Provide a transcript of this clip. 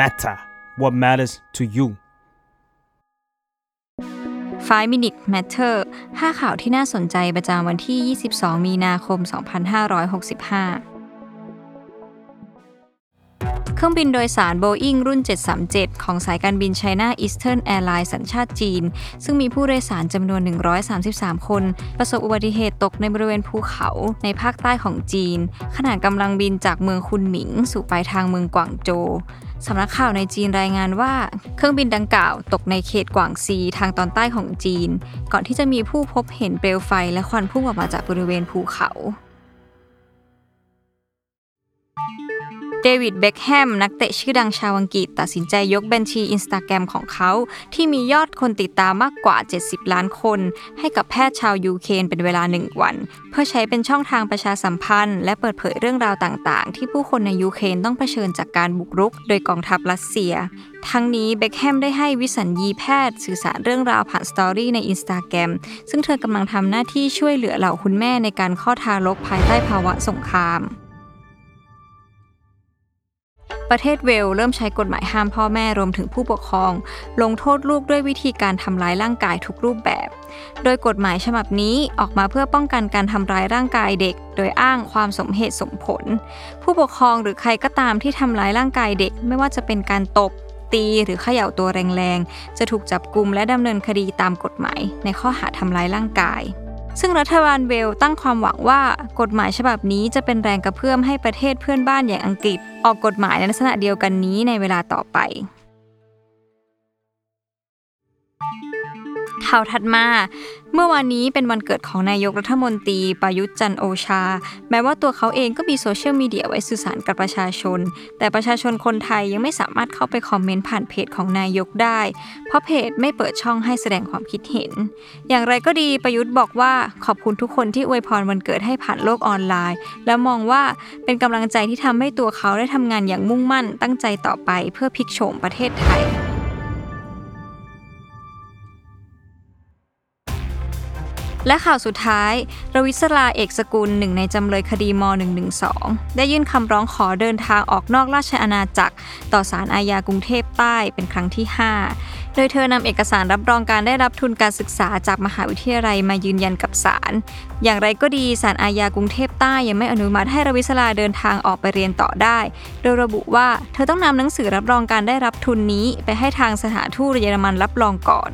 matter what matters to you 5 Minute Matter 5 ข่าวที่น่าสนใจประจำวันที่ 22 มีนาคม 2565เครื่องบินโดยสาร Boeing รุ่น 737 ของสายการบิน China Eastern Airlines สัญชาติจีน ซึ่งมีผู้โดยสารจำนวน 133 คน ประสบอุบัติเหตุตกในบริเวณภูเขาในภาคใต้ของจีน ขณะกำลังบินจากเมืองคุนหมิง สู่ปลายทางเมืองกวางโจว สำนักข่าวในจีนรายงานว่า เครื่องบินดังกล่าวตกในเขตกวางซีทางตอนใต้ของจีน ก่อนที่จะมีผู้พบเห็นเปลวไฟและควันพุ่งออกมาจากบริเวณภูเขา เดวิด เบคแฮม นักเตะชื่อดังชาวอังกฤษ ตัดสินใจยกบัญชีอินสตาแกรมของเขา ที่มียอดคนติดตามมากกว่า 70 ล้านคน ให้กับแพทย์ชาวยูเครนเป็นเวลาหนึ่งวัน เพื่อใช้เป็นช่องทางประชาสัมพันธ์ และเปิดเผยเรื่องราวต่างๆ ที่ผู้คนในยูเครนต้องเผชิญจากการบุกรุก โดยกองทัพรัสเซีย ทั้งนี้เบคแฮมได้ให้วิสัญญีแพทย์สื่อสารเรื่องราวผ่านสตอรี่ในอินสตาแกรมซึ่งเธอกำลังทำหน้าที่ช่วยเหลือเหล่าคุณแม่ในการคลอดทารกภายใต้ภาวะสงคราม ประเทศเวลส์เริ่มใช้กฎหมายห้ามพ่อแม่รวมถึงผู้ปกครอง ลงโทษลูกด้วยวิธีการทำร้ายร่างกายทุกรูปแบบ โดยกฎหมายฉบับนี้ออกมาเพื่อป้องกันการทำร้ายร่างกายเด็ก โดยอ้างความสมเหตุสมผล ผู้ปกครองหรือใครก็ตามที่ทำร้ายร่างกายเด็ก ไม่ว่าจะเป็นการตบตีหรือเขย่าตัวแรงๆ จะถูกจับกุมและดำเนินคดีตามกฎหมาย ในข้อหาทำร้ายร่างกาย ซึ่งรัฐบาลเวลตั้งความหวังว่ากฎหมายฉบับนี้จะเป็นแรงกระเพื่อมให้ประเทศเพื่อนบ้านอย่างอังกฤษ ออกกฎหมายในลักษณะเดียวกันนี้ในเวลาต่อไป ข่าวถัดมา เมื่อวานนี้เป็นวันเกิดของนายกรัฐมนตรีประยุทธ์จันโอชา แม้ว่าตัวเขาเองก็มีโซเชียลมีเดียไว้สื่อสารกับประชาชน แต่ประชาชนคนไทยยังไม่สามารถเข้าไปคอมเมนต์ผ่านเพจของนายกได้ เพราะเพจไม่เปิดช่องให้แสดงความคิดเห็น อย่างไรก็ดีประยุทธ์บอกว่าขอบคุณทุกคนที่อวยพรวันเกิดให้ผ่านโลกออนไลน์ และมองว่าเป็นกำลังใจที่ทำให้ตัวเขาได้ทำงานอย่างมุ่งมั่นตั้งใจต่อไปเพื่อพลิกโฉมประเทศไทย และข่าวสุดท้ายรวิศราเอกสกุลหนึ่งในจำเลยคดีม .112 ได้ยื่นคำร้องขอเดินทางออกนอกราชอาณาจักร ต่อศาลอาญากรุงเทพใต้เป็นครั้งที่ 5 โดยเธอนำเอกสารรับรองการได้รับทุนการศึกษาจากมหาวิทยาลัยมายืนยันกับศาลอย่างไรก็ดีศาลอาญากรุงเทพใต้ยังไม่อนุมัติให้รวิศราเดินทางออกไปเรียนต่อได้ โดยระบุว่าเธอต้องนำหนังสือรับรองการได้รับทุนนี้ ไปให้ทางสถานทูตเยอรมันรับรองก่อน